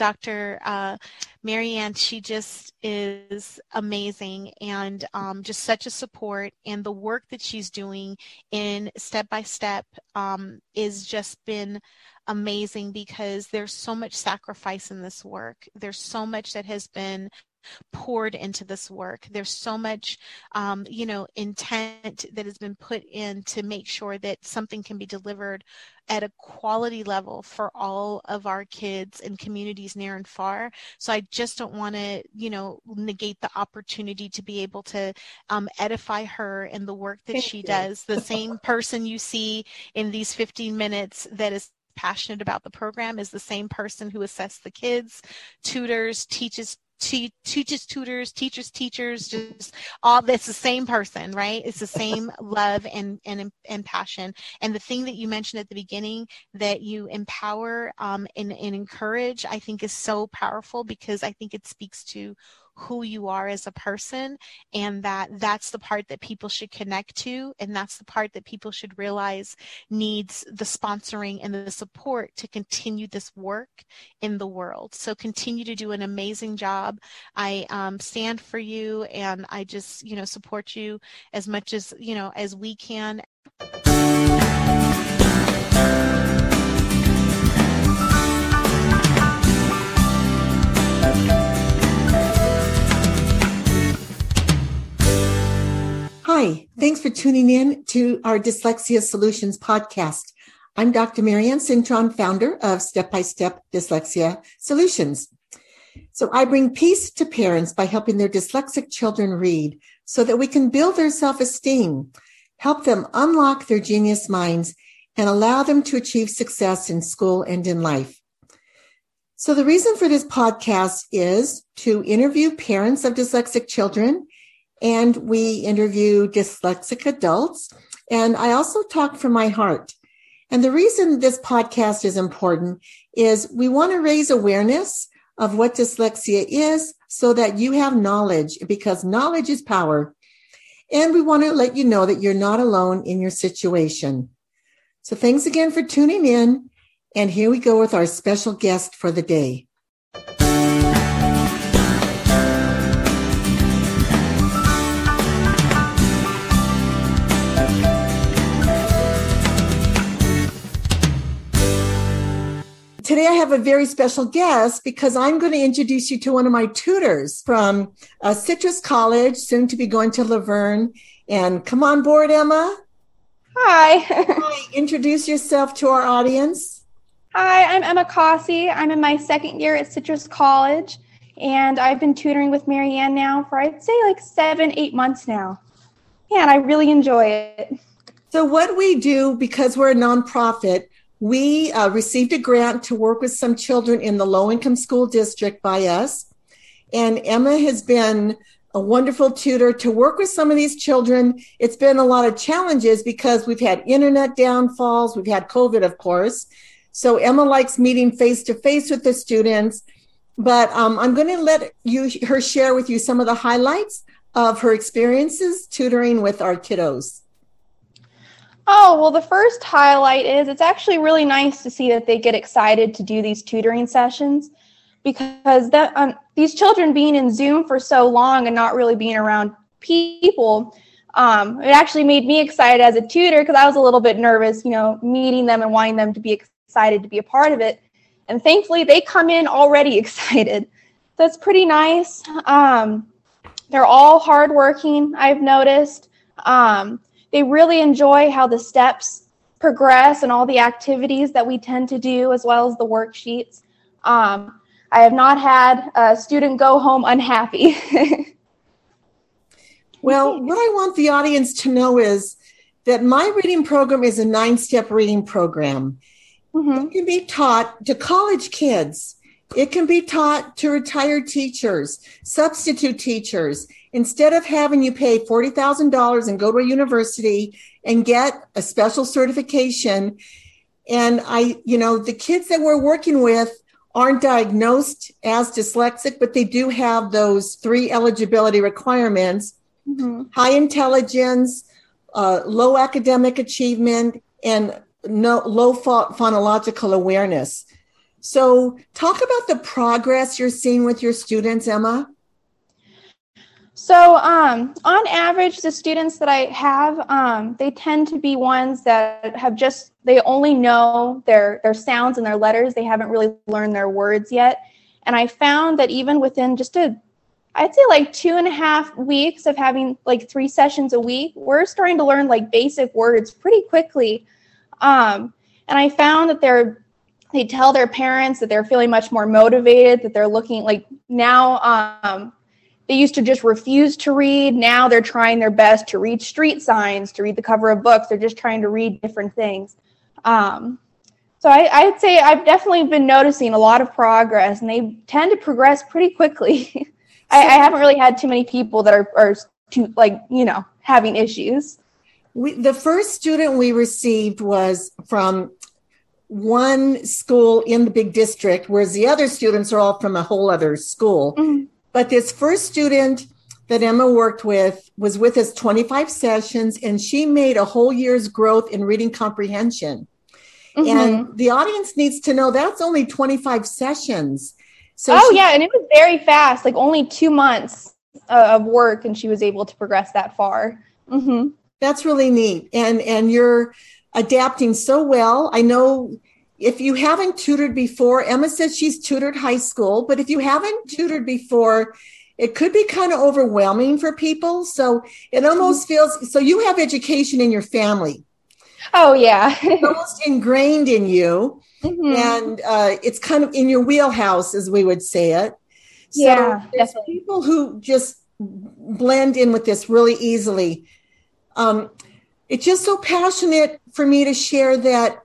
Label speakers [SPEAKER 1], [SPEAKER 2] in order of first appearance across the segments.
[SPEAKER 1] Dr. Uh, Marianne, she just is amazing and um, just such a support. And the work that she's doing in step by step um, is just been amazing because there's so much sacrifice in this work. There's so much that has been poured into this work. There's so much, um, you know, intent that has been put in to make sure that something can be delivered at a quality level for all of our kids and communities near and far. So I just don't want to, you know, negate the opportunity to be able to um, edify her in the work that
[SPEAKER 2] Thank
[SPEAKER 1] she
[SPEAKER 2] you.
[SPEAKER 1] does. The same person you see in these 15 minutes that is passionate about the program is the same person who assesses the kids, tutors, teaches te- teaches tutors teachers teachers just all that's the same person right? It's the same love and and and passion. And the thing that you mentioned at the beginning that you empower um, and, and encourage i think is so powerful because i think it speaks to who you are as a person and that that's the part that people should connect to and that's the part that people should realize needs the sponsoring and the support to continue this work in the world. So continue to do an amazing job. I um, stand for you and i just you know support you as much as you know as we can
[SPEAKER 3] thanks for tuning in to our Dyslexia Solutions podcast. I'm Dr. Marianne Cintron, founder of Step by Step Dyslexia Solutions. So I bring peace to parents by helping their dyslexic children read so that we can build their self-esteem, help them unlock their genius minds, and allow them to achieve success in school and in life. So the reason for this podcast is to interview parents of dyslexic children and we interview dyslexic adults. And I also talk from my heart. And the reason this podcast is important is we want to raise awareness of what dyslexia is so that you have knowledge because knowledge is power. And we want to let you know that you're not alone in your situation. So thanks again for tuning in. And here we go with our special guest for the day. I have a very special guest because I'm going to introduce you to one of my tutors from uh, Citrus College, soon to be going to La Verne. And come on board, Emma.
[SPEAKER 2] Hi.
[SPEAKER 3] Hi, introduce yourself to our audience.
[SPEAKER 2] Hi, I'm Emma Cossey. I'm in my second year at Citrus College, and I've been tutoring with Marianne now for I'd say like seven, eight months now. Yeah, and I really enjoy it.
[SPEAKER 3] So, what we do, because we're a nonprofit, we uh, received a grant to work with some children in the low income school district by us. And Emma has been a wonderful tutor to work with some of these children. It's been a lot of challenges because we've had internet downfalls, we've had COVID, of course. So Emma likes meeting face to face with the students. But um, I'm going to let you her share with you some of the highlights of her experiences tutoring with our kiddos.
[SPEAKER 2] Oh, well, the first highlight is it's actually really nice to see that they get excited to do these tutoring sessions because that um, these children being in Zoom for so long and not really being around people, um, it actually made me excited as a tutor because I was a little bit nervous, you know, meeting them and wanting them to be excited to be a part of it. And thankfully, they come in already excited. That's pretty nice. Um, they're all hardworking, I've noticed. Um, they really enjoy how the steps progress and all the activities that we tend to do, as well as the worksheets. Um, I have not had a student go home unhappy.
[SPEAKER 3] well, what I want the audience to know is that my reading program is a nine step reading program. Mm-hmm. It can be taught to college kids. It can be taught to retired teachers, substitute teachers. Instead of having you pay $40,000 and go to a university and get a special certification, and I, you know, the kids that we're working with aren't diagnosed as dyslexic, but they do have those three eligibility requirements mm-hmm. high intelligence, uh, low academic achievement, and no, low phonological awareness. So, talk about the progress you're seeing with your students, Emma.
[SPEAKER 2] So, um, on average, the students that I have, um, they tend to be ones that have just they only know their their sounds and their letters. They haven't really learned their words yet. And I found that even within just a, I'd say like two and a half weeks of having like three sessions a week, we're starting to learn like basic words pretty quickly. Um, and I found that they're they tell their parents that they're feeling much more motivated, that they're looking like now um, they used to just refuse to read. Now they're trying their best to read street signs, to read the cover of books. They're just trying to read different things. Um, so I, would say I've definitely been noticing a lot of progress, and they tend to progress pretty quickly. I, I, haven't really had too many people that are, are too, like you know having issues.
[SPEAKER 3] We, the first student we received was from one school in the big district, whereas the other students are all from a whole other school. Mm-hmm. But this first student that Emma worked with was with us 25 sessions, and she made a whole year's growth in reading comprehension. Mm-hmm. And the audience needs to know that's only 25 sessions.
[SPEAKER 2] So oh, she- yeah. And it was very fast, like only two months uh, of work, and she was able to progress that far.
[SPEAKER 3] Mm-hmm. That's really neat. And, and you're adapting so well. I know if you haven't tutored before, Emma says she's tutored high school, but if you haven't tutored before, it could be kind of overwhelming for people. So it almost feels so you have education in your family.
[SPEAKER 2] Oh yeah,
[SPEAKER 3] it's almost ingrained in you, mm-hmm. and uh, it's kind of in your wheelhouse, as we would say it. So yeah, there's definitely. people who just blend in with this really easily. Um, it's just so passionate for me to share that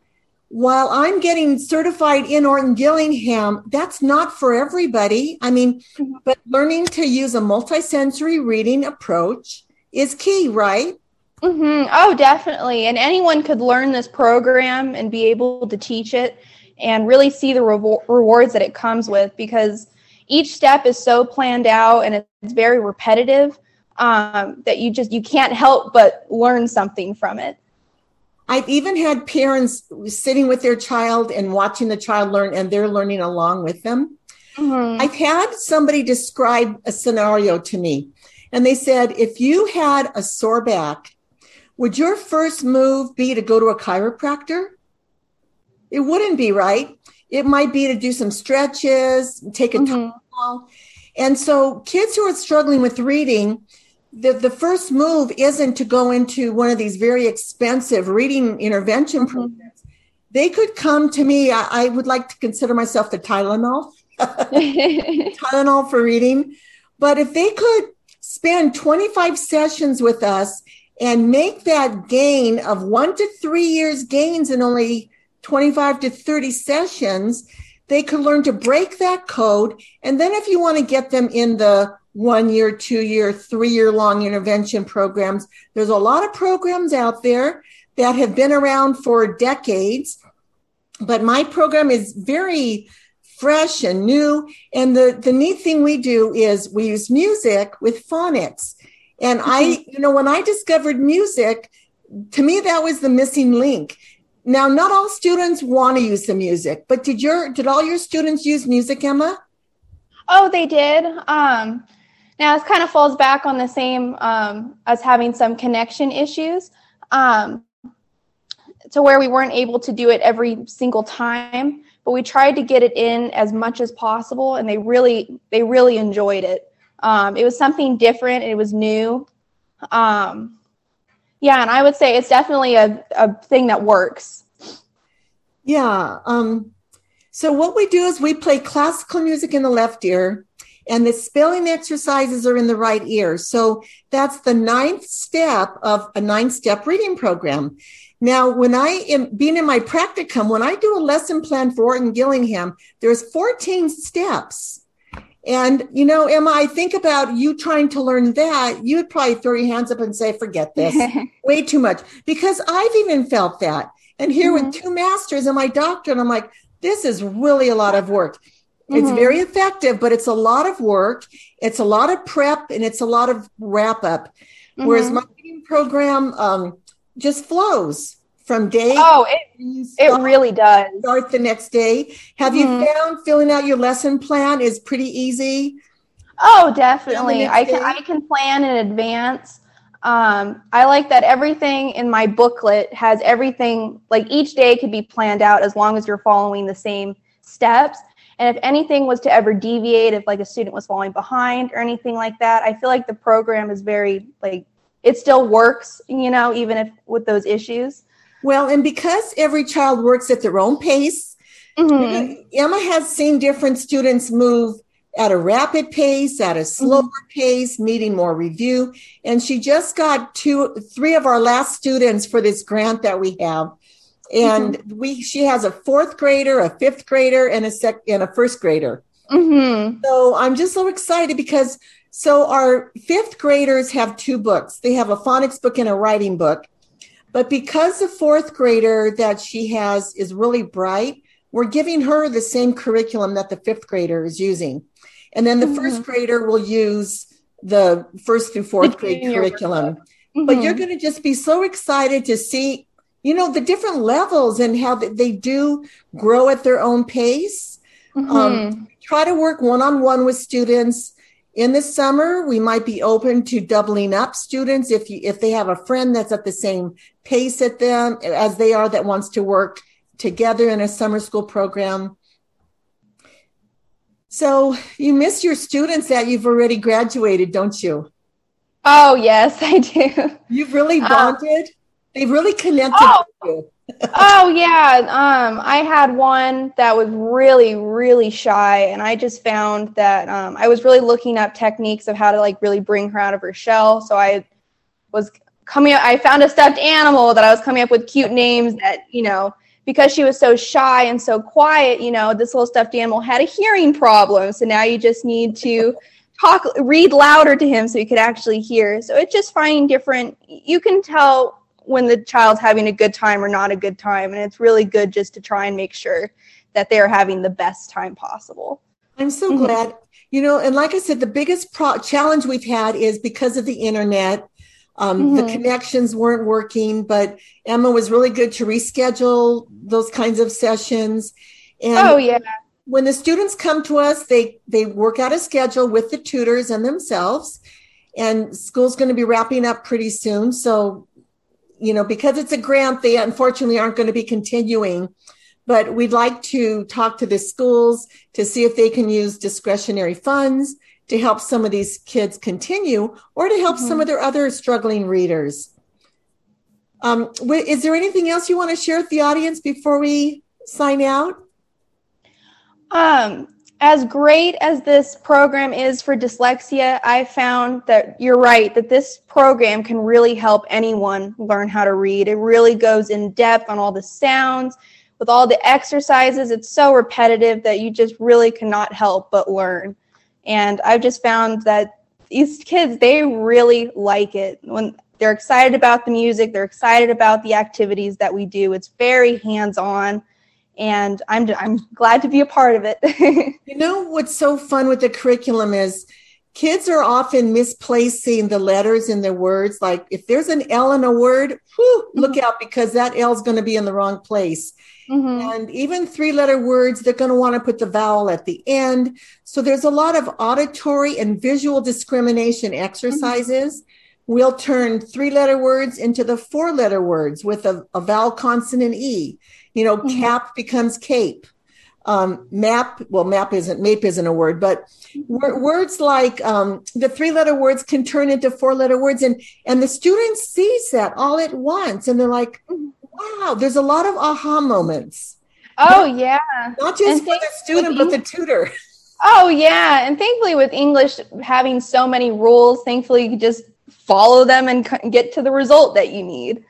[SPEAKER 3] while I'm getting certified in Orton Gillingham, that's not for everybody. I mean, mm-hmm. but learning to use a multisensory reading approach is key, right?
[SPEAKER 2] Mm-hmm. Oh, definitely. And anyone could learn this program and be able to teach it and really see the rewards that it comes with because each step is so planned out and it's very repetitive um, that you just you can't help but learn something from it.
[SPEAKER 3] I've even had parents sitting with their child and watching the child learn, and they're learning along with them. Mm-hmm. I've had somebody describe a scenario to me, and they said, if you had a sore back would your first move be to go to a chiropractor? It wouldn't be, right? It might be to do some stretches, take a mm-hmm. And so kids who are struggling with reading, the, the first move isn't to go into one of these very expensive reading intervention mm-hmm. programs. They could come to me. I, I, would like to consider myself the Tylenol, Tylenol for reading. But if they could spend 25 sessions with us and make that gain of one to three years gains in only 25 to 30 sessions, they could learn to break that code. And then if you want to get them in the one year, two year, three year long intervention programs, there's a lot of programs out there that have been around for decades. But my program is very fresh and new. And the, the neat thing we do is we use music with phonics. And I, mm-hmm. you know, when I discovered music, to me, that was the missing link. Now, not all students want to use the music, but did your, did all your students use music, Emma?
[SPEAKER 2] Oh, they did. Um, now, this kind of falls back on the same um, as having some connection issues um, to where we weren't able to do it every single time, but we tried to get it in as much as possible, and they really, they really enjoyed it. Um, it was something different. It was new. Um, yeah, and I would say it's definitely a, a thing that works.
[SPEAKER 3] Yeah. Um, so what we do is we play classical music in the left ear and the spelling exercises are in the right ear. So that's the ninth step of a nine step reading program. Now, when I am being in my practicum, when I do a lesson plan for Orton Gillingham, there's 14 steps. And, you know, Emma, I think about you trying to learn that, you would probably throw your hands up and say, forget this, way too much. Because I've even felt that. And here mm-hmm. with two masters and my doctorate, and I'm like, this is really a lot of work. Mm-hmm. It's very effective, but it's a lot of work. It's a lot of prep and it's a lot of wrap up. Mm-hmm. Whereas my program um, just flows, from day
[SPEAKER 2] oh it, it really does.
[SPEAKER 3] start the next day. Have mm-hmm. you found filling out your lesson plan is pretty easy?
[SPEAKER 2] Oh definitely. I can day? i can plan in advance. Um, i like that everything in my booklet has everything like each day could be planned out as long as you're following the same steps. And if anything was to ever deviate if like a student was falling behind or anything like that i feel like the program is very like it still works you know even if with those issues
[SPEAKER 3] well, and because every child works at their own pace, mm-hmm. Emma has seen different students move at a rapid pace, at a slower mm-hmm. pace, needing more review. And she just got two, three of our last students for this grant that we have. And mm-hmm. we, she has a fourth grader, a fifth grader, and a sec, and a first grader. Mm-hmm. So I'm just so excited because so our fifth graders have two books. They have a phonics book and a writing book. But because the fourth grader that she has is really bright, we're giving her the same curriculum that the fifth grader is using. And then the mm-hmm. first grader will use the first through fourth grade curriculum. Mm-hmm. But you're going to just be so excited to see, you know, the different levels and how they do grow at their own pace. Mm-hmm. Um, try to work one on one with students in the summer, we might be open to doubling up students if you, if they have a friend that's at the same pace at them as they are that wants to work together in a summer school program. So you miss your students that you've already graduated, don't you?
[SPEAKER 2] Oh yes, I do.
[SPEAKER 3] You've really uh, bonded. Uh, they really connected oh, with you
[SPEAKER 2] oh yeah um, i had one that was really really shy and i just found that um, i was really looking up techniques of how to like really bring her out of her shell so i was coming up i found a stuffed animal that i was coming up with cute names that you know because she was so shy and so quiet you know this little stuffed animal had a hearing problem so now you just need to talk read louder to him so he could actually hear so it's just finding different you can tell when the child's having a good time or not a good time. And it's really good just to try and make sure that they're having the best time possible.
[SPEAKER 3] I'm so mm-hmm. glad. You know, and like I said, the biggest pro- challenge we've had is because of the internet. Um, mm-hmm. The connections weren't working, but Emma was really good to reschedule those kinds of sessions.
[SPEAKER 2] And oh yeah.
[SPEAKER 3] When the students come to us, they they work out a schedule with the tutors and themselves. And school's going to be wrapping up pretty soon, so you know, because it's a grant, they unfortunately aren't going to be continuing. But we'd like to talk to the schools to see if they can use discretionary funds to help some of these kids continue or to help mm-hmm. some of their other struggling readers. Um, is there anything else you want to share with the audience before we sign out?
[SPEAKER 2] Um, as great as this program is for dyslexia, I found that you're right, that this program can really help anyone learn how to read. It really goes in depth on all the sounds, with all the exercises. It's so repetitive that you just really cannot help but learn. And I've just found that these kids, they really like it. When they're excited about the music, they're excited about the activities that we do. It's very hands on and I'm I'm glad to be a part of it.
[SPEAKER 3] you know what's so fun with the curriculum is kids are often misplacing the letters in their words. Like if there's an L in a word, whew, look mm-hmm. out because that L is going to be in the wrong place. Mm-hmm. And even three letter words, they're going to want to put the vowel at the end. So there's a lot of auditory and visual discrimination exercises. Mm-hmm. We'll turn three letter words into the four letter words with a, a vowel consonant E. You know, mm-hmm. cap becomes cape. Um, map, well, map isn't, MAPE isn't a word, but w- words like um, the three letter words can turn into four letter words. And, and the student sees that all at once. And they're like, wow, there's a lot of aha moments.
[SPEAKER 2] Oh, not, yeah.
[SPEAKER 3] Not just and for the student, but the tutor.
[SPEAKER 2] Oh, yeah. And thankfully, with English having so many rules, thankfully, you just follow them and get to the result that you need.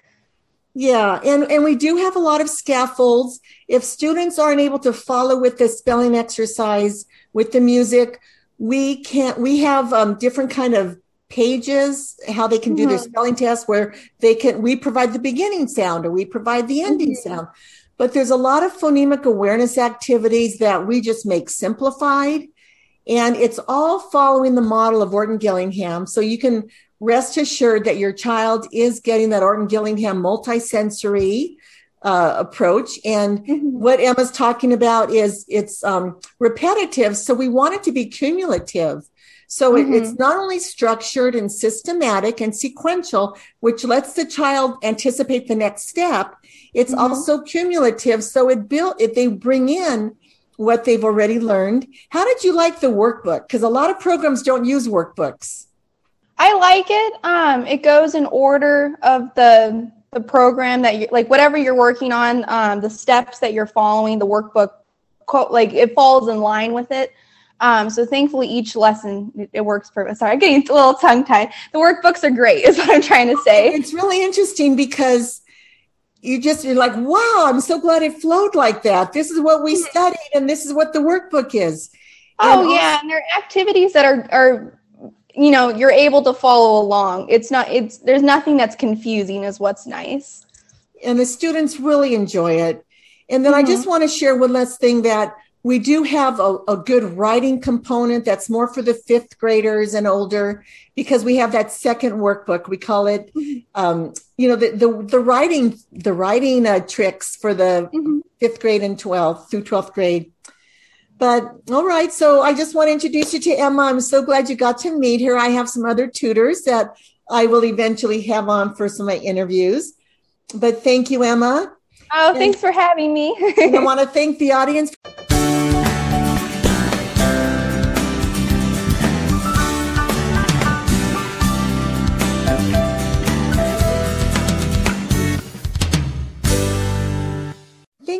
[SPEAKER 3] Yeah, and, and we do have a lot of scaffolds. If students aren't able to follow with the spelling exercise, with the music, we can't, we have um, different kind of pages, how they can mm-hmm. do their mm-hmm. spelling test where they can, we provide the beginning sound or we provide the ending mm-hmm. sound. But there's a lot of phonemic awareness activities that we just make simplified. And it's all following the model of Orton Gillingham. So you can rest assured that your child is getting that Orton Gillingham multisensory uh, approach. And mm-hmm. what Emma's talking about is it's um, repetitive. So we want it to be cumulative. So mm-hmm. it, it's not only structured and systematic and sequential, which lets the child anticipate the next step. It's mm-hmm. also cumulative. So it built, if they bring in what they've already learned. How did you like the workbook? Because a lot of programs don't use workbooks.
[SPEAKER 2] I like it. Um, it goes in order of the the program that you like, whatever you're working on, um, the steps that you're following, the workbook, quote, like it falls in line with it. Um, so thankfully, each lesson it, works perfect. Sorry, I'm getting a little tongue tied. The workbooks are great, is what I'm trying to say.
[SPEAKER 3] It's really interesting because you just you're like, wow, I'm so glad it flowed like that. This is what we studied, and this is what the workbook is.
[SPEAKER 2] Oh and yeah, also- and there are activities that are are you know you're able to follow along it's not it's there's nothing that's confusing is what's nice
[SPEAKER 3] and the students really enjoy it and then mm-hmm. i just want to share one last thing that we do have a, a, good writing component that's more for the fifth graders and older because we have that second workbook we call it mm-hmm. um, you know the, the, the writing the writing uh, tricks for the mm-hmm. fifth grade and 12th through 12th grade but all right, so I just want to introduce you to Emma. I'm so glad you got to meet her. I have some other tutors that I will eventually have on for some of my interviews. But thank you, Emma.
[SPEAKER 2] Oh, and, thanks for having me.
[SPEAKER 3] I want to thank the audience.